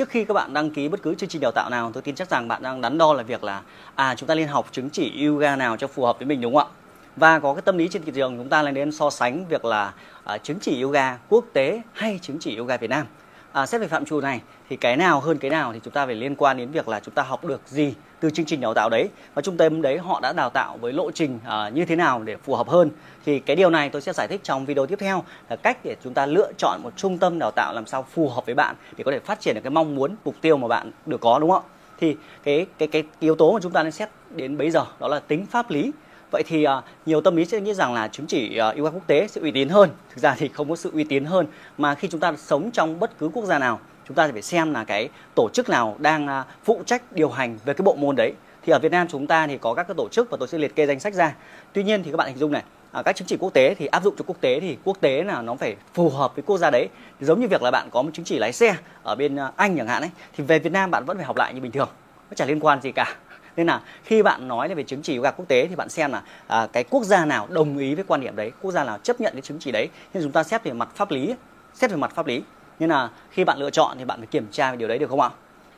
trước khi các bạn đăng ký bất cứ chương trình đào tạo nào tôi tin chắc rằng bạn đang đắn đo là việc là à chúng ta nên học chứng chỉ yoga nào cho phù hợp với mình đúng không ạ? Và có cái tâm lý trên thị trường chúng ta lên đến so sánh việc là à, chứng chỉ yoga quốc tế hay chứng chỉ yoga Việt Nam. À, xét về phạm trù này thì cái nào hơn cái nào thì chúng ta phải liên quan đến việc là chúng ta học được gì từ chương trình đào tạo đấy. Và trung tâm đấy họ đã đào tạo với lộ trình uh, như thế nào để phù hợp hơn. Thì cái điều này tôi sẽ giải thích trong video tiếp theo là cách để chúng ta lựa chọn một trung tâm đào tạo làm sao phù hợp với bạn để có thể phát triển được cái mong muốn mục tiêu mà bạn được có đúng không ạ? Thì cái cái cái yếu tố mà chúng ta nên xét đến bây giờ đó là tính pháp lý. Vậy thì uh, nhiều tâm lý sẽ nghĩ rằng là chứng chỉ uh, quốc tế sẽ uy tín hơn. Thực ra thì không có sự uy tín hơn. Mà khi chúng ta sống trong bất cứ quốc gia nào chúng ta phải xem là cái tổ chức nào đang à, phụ trách điều hành về cái bộ môn đấy. Thì ở Việt Nam chúng ta thì có các cái tổ chức và tôi sẽ liệt kê danh sách ra. Tuy nhiên thì các bạn hình dung này à, các chứng chỉ quốc tế thì áp dụng cho quốc tế thì quốc tế là nó phải phù hợp với quốc gia đấy. Giống như việc là bạn có một chứng chỉ lái xe ở bên à, Anh chẳng hạn ấy thì về Việt Nam bạn vẫn phải học lại như bình thường nó chả liên quan gì cả. Nên là khi bạn nói về chứng chỉ yoga quốc tế thì bạn xem là à, cái quốc gia nào đồng ý với quan điểm đấy quốc gia nào chấp nhận cái chứng chỉ đấy. Nên chúng ta xét về mặt pháp lý xét về mặt pháp lý nên là khi bạn lựa chọn thì bạn phải kiểm tra về điều đấy được không ạ?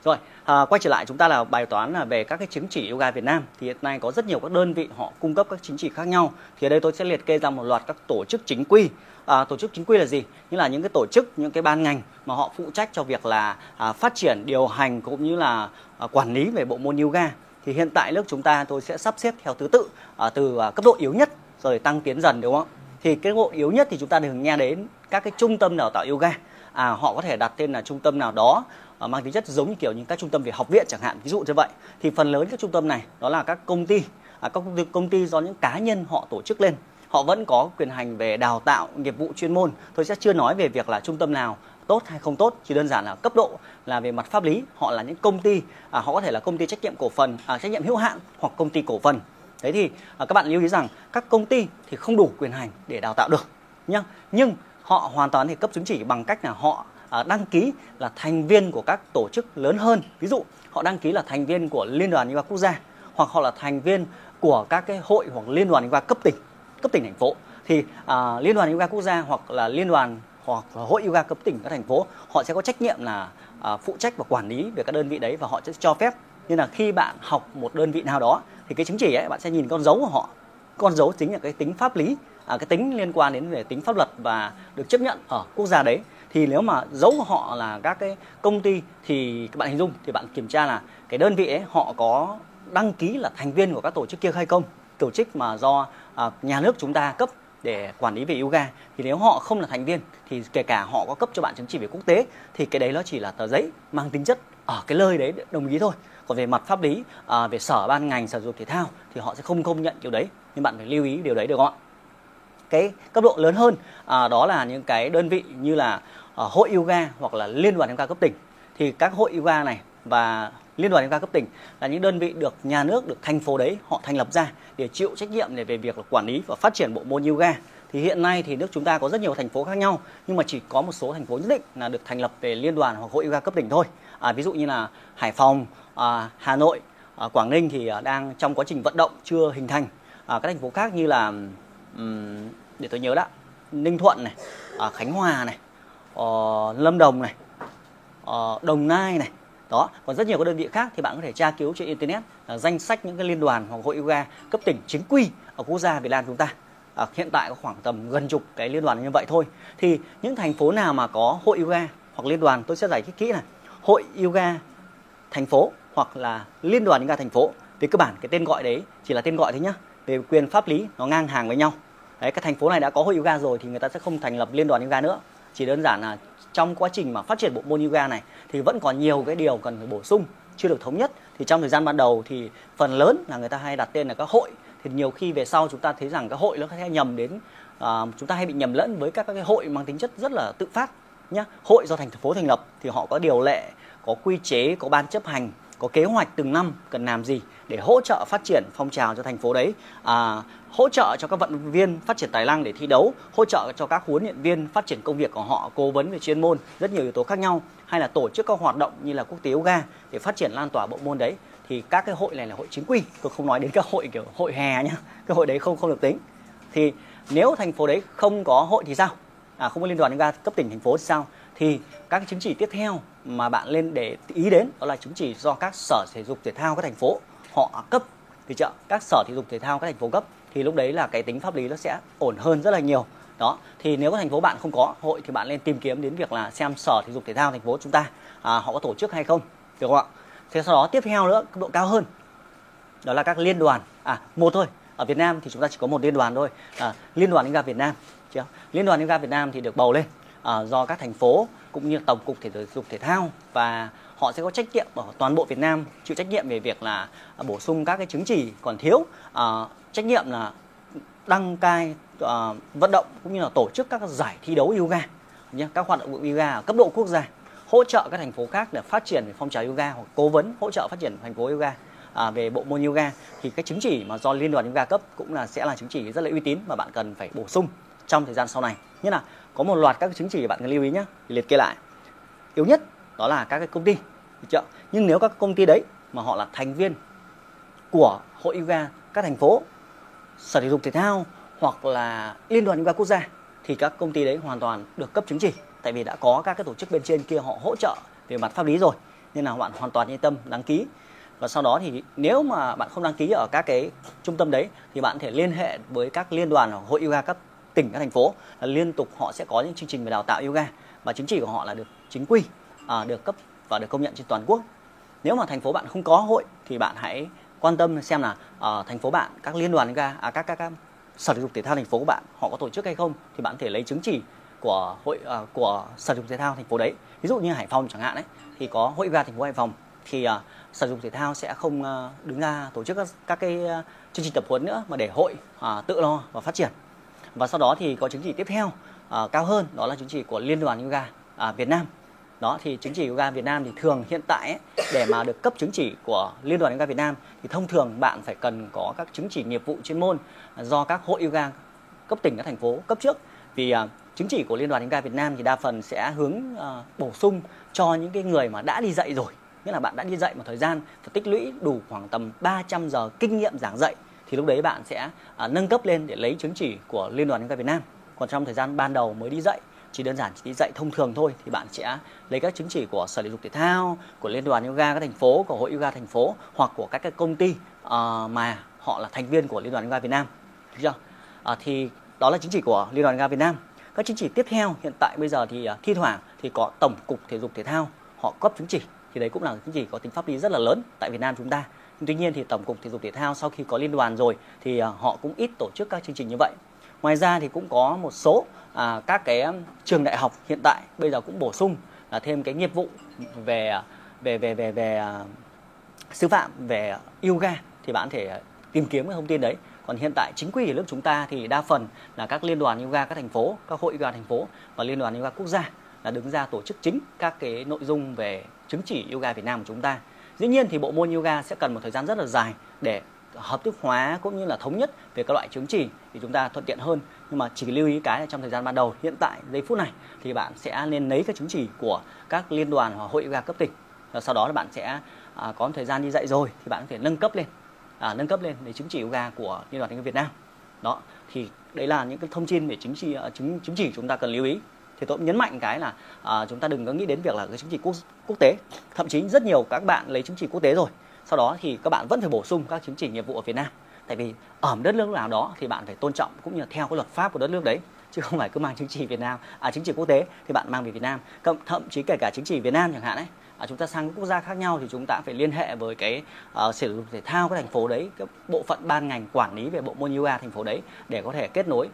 Rồi à, quay trở lại chúng ta là bài toán là về các cái chứng chỉ yoga Việt Nam. Thì hiện nay có rất nhiều các đơn vị họ cung cấp các chứng chỉ khác nhau. Thì ở đây tôi sẽ liệt kê ra một loạt các tổ chức chính quy. À, tổ chức chính quy là gì? Như là những cái tổ chức những cái ban ngành mà họ phụ trách cho việc là à, phát triển điều hành cũng như là à, quản lý về bộ môn yoga. Thì hiện tại nước chúng ta tôi sẽ sắp xếp theo thứ tự à, từ à, cấp độ yếu nhất rồi tăng tiến dần đúng không? Thì cái độ yếu nhất thì chúng ta thường nghe đến các cái trung tâm đào tạo yoga à, họ có thể đặt tên là trung tâm nào đó à, mang tính chất giống như kiểu những các trung tâm về học viện chẳng hạn ví dụ như vậy. Thì phần lớn các trung tâm này đó là các công ty à, các công ty, công ty do những cá nhân họ tổ chức lên. Họ vẫn có quyền hành về đào tạo nghiệp vụ chuyên môn. Tôi sẽ chưa nói về việc là trung tâm nào tốt hay không tốt chỉ đơn giản là cấp độ là về mặt pháp lý. Họ là những công ty à, họ có thể là công ty trách nhiệm cổ phần à, trách nhiệm hữu hạn hoặc công ty cổ phần. Thế thì à, các bạn lưu ý rằng các công ty thì không đủ quyền hành để đào tạo được nhá. Nhưng họ hoàn toàn thì cấp chứng chỉ bằng cách là họ à, đăng ký là thành viên của các tổ chức lớn hơn. Ví dụ họ đăng ký là thành viên của liên đoàn yoga quốc gia hoặc họ là thành viên của các cái hội hoặc liên đoàn yoga cấp tỉnh cấp tỉnh thành phố. Thì à, liên đoàn yoga quốc gia hoặc là liên đoàn hoặc là hội yoga cấp tỉnh các thành phố họ sẽ có trách nhiệm là à, phụ trách và quản lý về các đơn vị đấy và họ sẽ cho phép. Nên là khi bạn học một đơn vị nào đó thì cái chứng chỉ ấy bạn sẽ nhìn con dấu của họ con dấu chính là cái tính pháp lý à, cái tính liên quan đến về tính pháp luật và được chấp nhận ở quốc gia đấy. Thì nếu mà dấu của họ là các cái công ty thì các bạn hình dung thì bạn kiểm tra là cái đơn vị ấy họ có đăng ký là thành viên của các tổ chức kia hay không? Tổ chức mà do à, nhà nước chúng ta cấp để quản lý về yoga. Thì nếu họ không là thành viên thì kể cả họ có cấp cho bạn chứng chỉ về quốc tế thì cái đấy nó chỉ là tờ giấy mang tính chất ở cái lời đấy đồng ý thôi. Còn về mặt pháp lý à, về sở ban ngành sở dục thể thao thì họ sẽ không công nhận điều đấy. Nhưng bạn phải lưu ý điều đấy được không ạ? Cái cấp độ lớn hơn à, đó là những cái đơn vị như là à, hội yoga hoặc là liên đoàn yoga cấp tỉnh. Thì các hội yoga này và liên đoàn yoga cấp tỉnh là những đơn vị được nhà nước được thành phố đấy họ thành lập ra để chịu trách nhiệm để về việc là quản lý và phát triển bộ môn yoga thì hiện nay thì nước chúng ta có rất nhiều thành phố khác nhau nhưng mà chỉ có một số thành phố nhất định là được thành lập về liên đoàn hoặc hội yoga cấp tỉnh thôi. À, ví dụ như là Hải Phòng à, Hà Nội à, Quảng Ninh thì à, đang trong quá trình vận động chưa hình thành. À, các thành phố khác như là um, để tôi nhớ đã Ninh Thuận này à, Khánh Hòa này à, Lâm Đồng này à, Đồng Nai này. Đó còn rất nhiều các đơn vị khác thì bạn có thể tra cứu trên internet à, danh sách những cái liên đoàn hoặc hội yoga cấp tỉnh chính quy ở quốc gia Việt Nam chúng ta à, hiện tại có khoảng tầm gần chục cái liên đoàn như vậy thôi. Thì những thành phố nào mà có hội yoga hoặc liên đoàn tôi sẽ giải thích kỹ này. Hội yoga thành phố hoặc là liên đoàn yoga thành phố về cơ bản cái tên gọi đấy chỉ là tên gọi thôi nhá. Về quyền pháp lý nó ngang hàng với nhau. Đấy các thành phố này đã có hội yoga rồi thì người ta sẽ không thành lập liên đoàn yoga nữa. Chỉ đơn giản là trong quá trình mà phát triển bộ môn yoga này thì vẫn còn nhiều cái điều cần phải bổ sung chưa được thống nhất. Thì trong thời gian ban đầu thì phần lớn là người ta hay đặt tên là các hội thì nhiều khi về sau chúng ta thấy rằng các hội nó hay nhầm đến uh, chúng ta hay bị nhầm lẫn với các, các cái hội mang tính chất rất là tự phát nhá. Hội do thành phố thành lập thì họ có điều lệ có quy chế có ban chấp hành có kế hoạch từng năm cần làm gì để hỗ trợ phát triển phong trào cho thành phố đấy. À, hỗ trợ cho các vận động viên phát triển tài năng để thi đấu hỗ trợ cho các huấn luyện viên phát triển công việc của họ cố vấn về chuyên môn rất nhiều yếu tố khác nhau. Hay là tổ chức các hoạt động như là quốc tế yoga để phát triển lan tỏa bộ môn đấy thì các cái hội này là hội chính quy tôi không nói đến các hội kiểu hội hè nhá cái hội đấy không không được tính. Thì nếu thành phố đấy không có hội thì sao? À không có liên đoàn chúng ta cấp tỉnh thành phố thì sao? Thì các chứng chỉ tiếp theo mà bạn lên để ý đến đó là chứng chỉ do các sở thể dục thể thao các thành phố họ cấp thì chợ các sở thể dục thể thao các thành phố cấp thì lúc đấy là cái tính pháp lý nó sẽ ổn hơn rất là nhiều. Đó thì nếu thành phố bạn không có hội thì bạn nên tìm kiếm đến việc là xem sở thể dục thể thao thành phố chúng ta à, họ có tổ chức hay không được không ạ? Thế sau đó tiếp theo nữa cấp độ cao hơn. Đó là các liên đoàn. À một thôi. Ở Việt Nam thì chúng ta chỉ có một liên đoàn thôi. À, liên đoàn yoga Việt Nam chưa? Liên đoàn yoga Việt Nam thì được bầu lên à, do các thành phố cũng như tổng cục thể dục thể thao và họ sẽ có trách nhiệm ở toàn bộ Việt Nam chịu trách nhiệm về việc là bổ sung các cái chứng chỉ còn thiếu. À, trách nhiệm là đăng cai à, vận động cũng như là tổ chức các giải thi đấu yoga nhé các hoạt động yoga ở cấp độ quốc gia hỗ trợ các thành phố khác để phát triển về phong trào yoga hoặc cố vấn hỗ trợ phát triển thành phố yoga à, về bộ môn yoga thì cái chứng chỉ mà do liên đoàn yoga cấp cũng là sẽ là chứng chỉ rất là uy tín mà bạn cần phải bổ sung trong thời gian sau này. Nhất là có một loạt các chứng chỉ bạn cần lưu ý nhé liệt kê lại. Yếu nhất đó là các cái công ty chưa? nhưng nếu các công ty đấy mà họ là thành viên của hội yoga các thành phố sở thể dục thể thao hoặc là liên đoàn yoga quốc gia thì các công ty đấy hoàn toàn được cấp chứng chỉ tại vì đã có các cái tổ chức bên trên kia họ hỗ trợ về mặt pháp lý rồi nên là bạn hoàn toàn yên tâm đăng ký. Và sau đó thì nếu mà bạn không đăng ký ở các cái trung tâm đấy thì bạn thể liên hệ với các liên đoàn hoặc hội yoga cấp tỉnh các thành phố là liên tục họ sẽ có những chương trình về đào tạo yoga. Và chứng chỉ của họ là được chính quy à, được cấp và được công nhận trên toàn quốc. Nếu mà thành phố bạn không có hội thì bạn hãy quan tâm xem là ở uh, thành phố bạn các liên đoàn yoga à, các, các các sở thể dục thể thao thành phố của bạn họ có tổ chức hay không thì bạn thể lấy chứng chỉ của hội uh, của sở dục thể thao thành phố đấy. Ví dụ như hải phòng chẳng hạn đấy thì có hội yoga thành phố hải phòng. Thì uh, sở dục thể thao sẽ không uh, đứng ra tổ chức các, các cái uh, chương trình tập huấn nữa mà để hội uh, tự lo và phát triển. Và sau đó thì có chứng chỉ tiếp theo uh, cao hơn đó là chứng chỉ của liên đoàn yoga uh, Việt Nam. Đó thì chứng chỉ yoga Việt Nam thì thường hiện tại ấy, để mà được cấp chứng chỉ của Liên đoàn Yoga Việt Nam thì thông thường bạn phải cần có các chứng chỉ nghiệp vụ chuyên môn do các hội yoga cấp tỉnh các thành phố cấp trước. Vì uh, chứng chỉ của Liên đoàn Yoga Việt Nam thì đa phần sẽ hướng uh, bổ sung cho những cái người mà đã đi dạy rồi. Nghĩa là bạn đã đi dạy một thời gian và tích lũy đủ khoảng tầm 300 giờ kinh nghiệm giảng dạy thì lúc đấy bạn sẽ uh, nâng cấp lên để lấy chứng chỉ của Liên đoàn Yoga Việt Nam. Còn trong thời gian ban đầu mới đi dạy chỉ đơn giản chỉ đi dạy thông thường thôi thì bạn sẽ lấy các chứng chỉ của sở thể dục thể thao của liên đoàn yoga các thành phố của hội yoga thành phố hoặc của các cái công ty uh, mà họ là thành viên của liên đoàn yoga Việt Nam. Được chưa? Uh, thì đó là chứng chỉ của liên đoàn yoga Việt Nam các chứng chỉ tiếp theo hiện tại bây giờ thì à, thi thoảng thì có tổng cục thể dục thể thao họ cấp chứng chỉ. Thì đấy cũng là chứng chỉ có tính pháp lý rất là lớn tại Việt Nam chúng ta. Tuy nhiên thì tổng cục thể dục thể thao sau khi có liên đoàn rồi thì à, họ cũng ít tổ chức các chương trình như vậy. Ngoài ra thì cũng có một số à, các cái trường đại học hiện tại bây giờ cũng bổ sung là thêm cái nghiệp vụ về à, về về về về về sư phạm về yoga. Thì bạn thể tìm kiếm cái thông tin đấy còn hiện tại chính quy ở nước chúng ta thì đa phần là các liên đoàn yoga các thành phố các hội yoga thành phố và liên đoàn yoga quốc gia là đứng ra tổ chức chính các cái nội dung về chứng chỉ yoga Việt Nam của chúng ta. Dĩ nhiên thì bộ môn yoga sẽ cần một thời gian rất là dài để hợp thức hóa cũng như là thống nhất về các loại chứng chỉ thì chúng ta thuận tiện hơn. Nhưng mà chỉ lưu ý cái là trong thời gian ban đầu hiện tại giây phút này thì bạn sẽ nên lấy các chứng chỉ của các liên đoàn hoặc hội yoga cấp tỉnh. Và sau đó là bạn sẽ à, có một thời gian đi dạy rồi thì bạn có thể nâng cấp lên à, nâng cấp lên để chứng chỉ yoga của liên đoàn thanh Việt Nam. Đó thì đấy là những cái thông tin về chứng chỉ à, chứng chứng chỉ chúng ta cần lưu ý. Thì tôi cũng nhấn mạnh cái là à, chúng ta đừng có nghĩ đến việc là cái chứng chỉ quốc quốc tế. Thậm chí rất nhiều các bạn lấy chứng chỉ quốc tế rồi. Sau đó thì các bạn vẫn phải bổ sung các chứng chỉ nghiệp vụ ở Việt Nam. Tại vì ở đất nước nào đó thì bạn phải tôn trọng cũng như là theo cái luật pháp của đất nước đấy chứ không phải cứ mang chứng chỉ Việt Nam à chứng chỉ quốc tế thì bạn mang về Việt Nam. Thậm chí kể cả chứng chỉ Việt Nam chẳng hạn ấy à, chúng ta sang các quốc gia khác nhau thì chúng ta phải liên hệ với cái uh, sở dục thể thao cái thành phố đấy cái bộ phận ban ngành quản lý về bộ môn yoga thành phố đấy để có thể kết nối.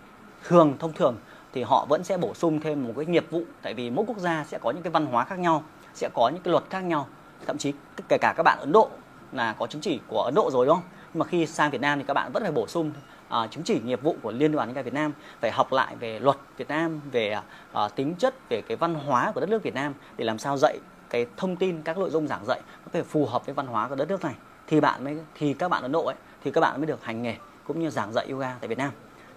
Thường thông thường thì họ vẫn sẽ bổ sung thêm một cái nghiệp vụ tại vì mỗi quốc gia sẽ có những cái văn hóa khác nhau sẽ có những cái luật khác nhau. Thậm chí kể cả các bạn Ấn Độ là có chứng chỉ của Ấn Độ rồi đúng không? Nhưng mà khi sang Việt Nam thì các bạn vẫn phải bổ sung uh, chứng chỉ nghiệp vụ của Liên đoàn Yoga Việt Nam phải học lại về luật Việt Nam về uh, tính chất về cái văn hóa của đất nước Việt Nam để làm sao dạy cái thông tin các nội dung giảng dạy nó phải phù hợp với văn hóa của đất nước này thì bạn mới thì các bạn Ấn Độ ấy thì các bạn mới được hành nghề cũng như giảng dạy yoga tại Việt Nam.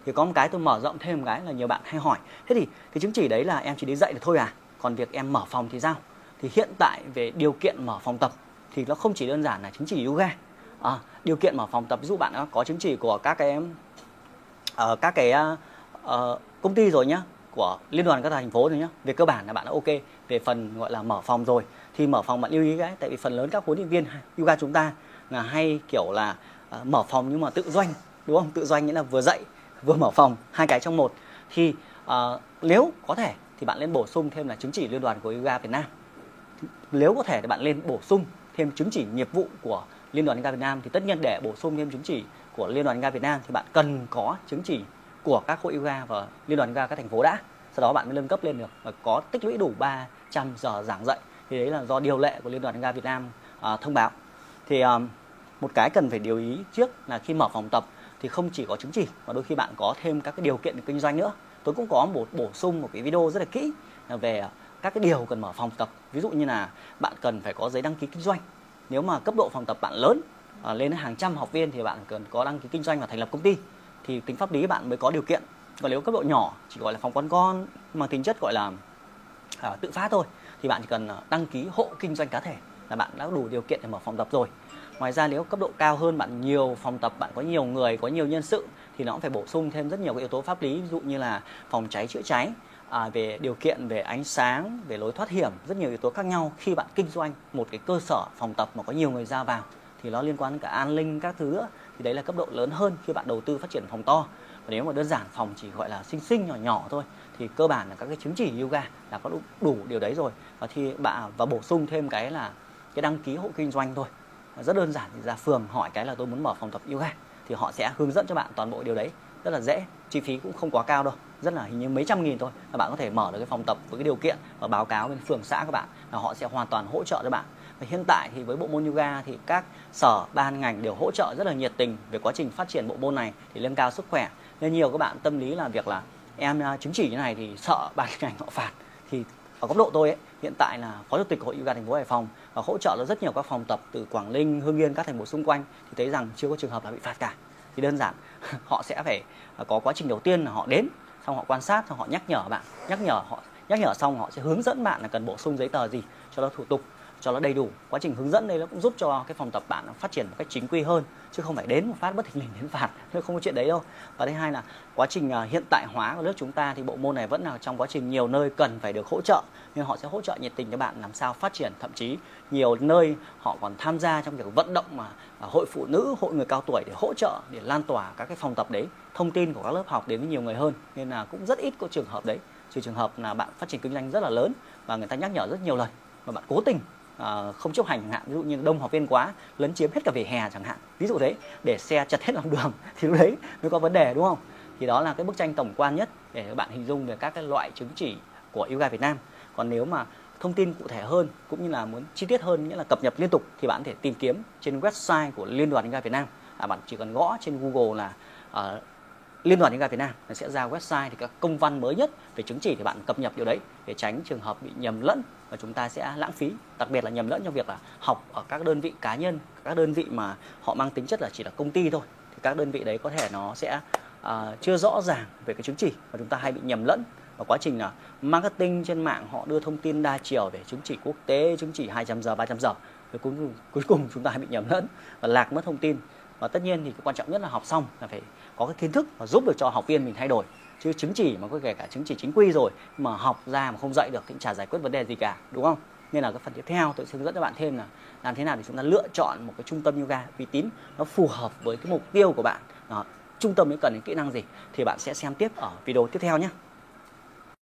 Thì có một cái tôi mở rộng thêm một cái là nhiều bạn hay hỏi thế thì cái chứng chỉ đấy là em chỉ đi dạy được thôi à? Còn việc em mở phòng thì sao? Thì hiện tại về điều kiện mở phòng tập thì nó không chỉ đơn giản là chứng chỉ yoga. À, điều kiện mở phòng tập ví dụ bạn có chứng chỉ của các cái uh, các cái uh, công ty rồi nhá của liên đoàn các thành phố rồi nhé về cơ bản là bạn đã ok. Về phần gọi là mở phòng rồi thì mở phòng bạn lưu ý cái tại vì phần lớn các huấn luyện viên yoga chúng ta là hay kiểu là uh, mở phòng nhưng mà tự doanh đúng không? Tự doanh nghĩa là vừa dạy vừa mở phòng hai cái trong một. Thì uh, nếu có thể thì bạn lên bổ sung thêm là chứng chỉ liên đoàn của yoga Việt Nam. Nếu có thể thì bạn lên bổ sung thêm chứng chỉ nghiệp vụ của liên đoàn yoga Việt Nam thì tất nhiên để bổ sung thêm chứng chỉ của liên đoàn yoga Việt Nam thì bạn cần có chứng chỉ của các hội yoga và liên đoàn yoga các thành phố đã. Sau đó bạn mới nâng cấp lên được và có tích lũy đủ 300 giờ giảng dạy. Thì đấy là do điều lệ của liên đoàn yoga Việt Nam uh, thông báo. Thì um, một cái cần phải điều ý trước là khi mở phòng tập thì không chỉ có chứng chỉ mà đôi khi bạn có thêm các cái điều kiện để kinh doanh nữa. Tôi cũng có một bổ sung một cái video rất là kỹ về các cái điều cần mở phòng tập. Ví dụ như là bạn cần phải có giấy đăng ký kinh doanh. Nếu mà cấp độ phòng tập bạn lớn uh, lên hàng trăm học viên thì bạn cần có đăng ký kinh doanh và thành lập công ty thì tính pháp lý bạn mới có điều kiện. Còn nếu cấp độ nhỏ chỉ gọi là phòng con con mà tính chất gọi là à, tự phát thôi thì bạn chỉ cần à, đăng ký hộ kinh doanh cá thể là bạn đã đủ điều kiện để mở phòng tập rồi. Ngoài ra nếu cấp độ cao hơn bạn nhiều phòng tập bạn có nhiều người có nhiều nhân sự thì nó cũng phải bổ sung thêm rất nhiều cái yếu tố pháp lý ví dụ như là phòng cháy chữa cháy à, về điều kiện về ánh sáng về lối thoát hiểm rất nhiều yếu tố khác nhau khi bạn kinh doanh một cái cơ sở phòng tập mà có nhiều người ra vào thì nó liên quan đến cả an ninh các thứ nữa thì đấy là cấp độ lớn hơn khi bạn đầu tư phát triển phòng to. Và nếu mà đơn giản phòng chỉ gọi là xinh xinh nhỏ nhỏ thôi thì cơ bản là các cái chứng chỉ yoga là có đủ, đủ điều đấy rồi. Và thì bạn và bổ sung thêm cái là cái đăng ký hộ kinh doanh thôi. Rất đơn giản thì ra phường hỏi cái là tôi muốn mở phòng tập yoga thì họ sẽ hướng dẫn cho bạn toàn bộ điều đấy. Rất là dễ chi phí cũng không quá cao đâu rất là hình như mấy trăm nghìn thôi. Là bạn có thể mở được cái phòng tập với cái điều kiện và báo cáo bên phường xã các bạn là họ sẽ hoàn toàn hỗ trợ cho bạn. Và hiện tại thì với bộ môn yoga thì các sở ban ngành đều hỗ trợ rất là nhiệt tình về quá trình phát triển bộ môn này để nâng cao sức khỏe. Nên nhiều các bạn tâm lý là việc là em à, chứng chỉ như này thì sợ ban ngành họ phạt. Thì ở góc độ tôi ấy, hiện tại là phó chủ tịch hội yoga thành phố hải phòng và hỗ trợ cho rất nhiều các phòng tập từ quảng ninh hưng yên các thành phố xung quanh thì thấy rằng chưa có trường hợp là bị phạt cả. Thì đơn giản họ sẽ phải à, có quá trình đầu tiên là họ đến xong họ quan sát, xong họ nhắc nhở bạn, nhắc nhở họ, nhắc nhở xong họ sẽ hướng dẫn bạn là cần bổ sung giấy tờ gì cho nó thủ tục cho nó đầy đủ. Quá trình hướng dẫn đây nó cũng giúp cho cái phòng tập bạn phát triển một cách chính quy hơn, chứ không phải đến một phát, bất thình lình đến phạt. Không có chuyện đấy đâu. Và thứ hai là quá trình à, hiện tại hóa của nước chúng ta thì bộ môn này vẫn là trong quá trình nhiều nơi cần phải được hỗ trợ, nhưng họ sẽ hỗ trợ nhiệt tình cho bạn làm sao phát triển, thậm chí nhiều nơi họ còn tham gia trong việc vận động mà à, hội phụ nữ, hội người cao tuổi để hỗ trợ, để lan tỏa các cái phòng tập đấy. Thông tin của các lớp học đến với nhiều người hơn, nên là cũng rất ít có trường hợp đấy. Trừ trường hợp là bạn phát triển kinh doanh rất là lớn và người ta nhắc nhở rất nhiều lần mà bạn cố tình uh, không chấp hành chẳng hạn ví dụ như đông học viên quá lấn chiếm hết cả vỉa hè chẳng hạn. Ví dụ thế để xe chật hết lòng đường thì lúc đấy mới có vấn đề đúng không? Thì đó là cái bức tranh tổng quan nhất để các bạn hình dung về các cái loại chứng chỉ của yoga Việt Nam. Còn nếu mà thông tin cụ thể hơn cũng như là muốn chi tiết hơn nghĩa là cập nhật liên tục thì bạn có thể tìm kiếm trên website của Liên đoàn Yoga Việt Nam. À, bạn chỉ cần gõ trên Google là uh, Liên đoàn Yoga Việt Nam sẽ ra website thì các công văn mới nhất về chứng chỉ thì bạn cập nhật điều đấy để tránh trường hợp bị nhầm lẫn. Và chúng ta sẽ lãng phí đặc biệt là nhầm lẫn trong việc là học ở các đơn vị cá nhân các đơn vị mà họ mang tính chất là chỉ là công ty thôi. Thì các đơn vị đấy có thể nó sẽ uh, chưa rõ ràng về cái chứng chỉ và chúng ta hay bị nhầm lẫn. Và quá trình là marketing trên mạng họ đưa thông tin đa chiều về chứng chỉ quốc tế chứng chỉ 200 giờ 300 giờ. Cuối cùng cuối cùng chúng ta hay bị nhầm lẫn và lạc mất thông tin và tất nhiên thì cái quan trọng nhất là học xong là phải có cái kiến thức và giúp được cho học viên mình thay đổi. Chứ chứng chỉ mà có kể cả chứng chỉ chính quy rồi mà học ra mà không dạy được thì chả giải quyết vấn đề gì cả, đúng không? Nên là cái phần tiếp theo tôi sẽ hướng dẫn cho bạn thêm là làm thế nào để chúng ta lựa chọn một cái trung tâm yoga uy tín nó phù hợp với cái mục tiêu của bạn. Đó. trung tâm ấy cần những kỹ năng gì thì bạn sẽ xem tiếp ở video tiếp theo nhé.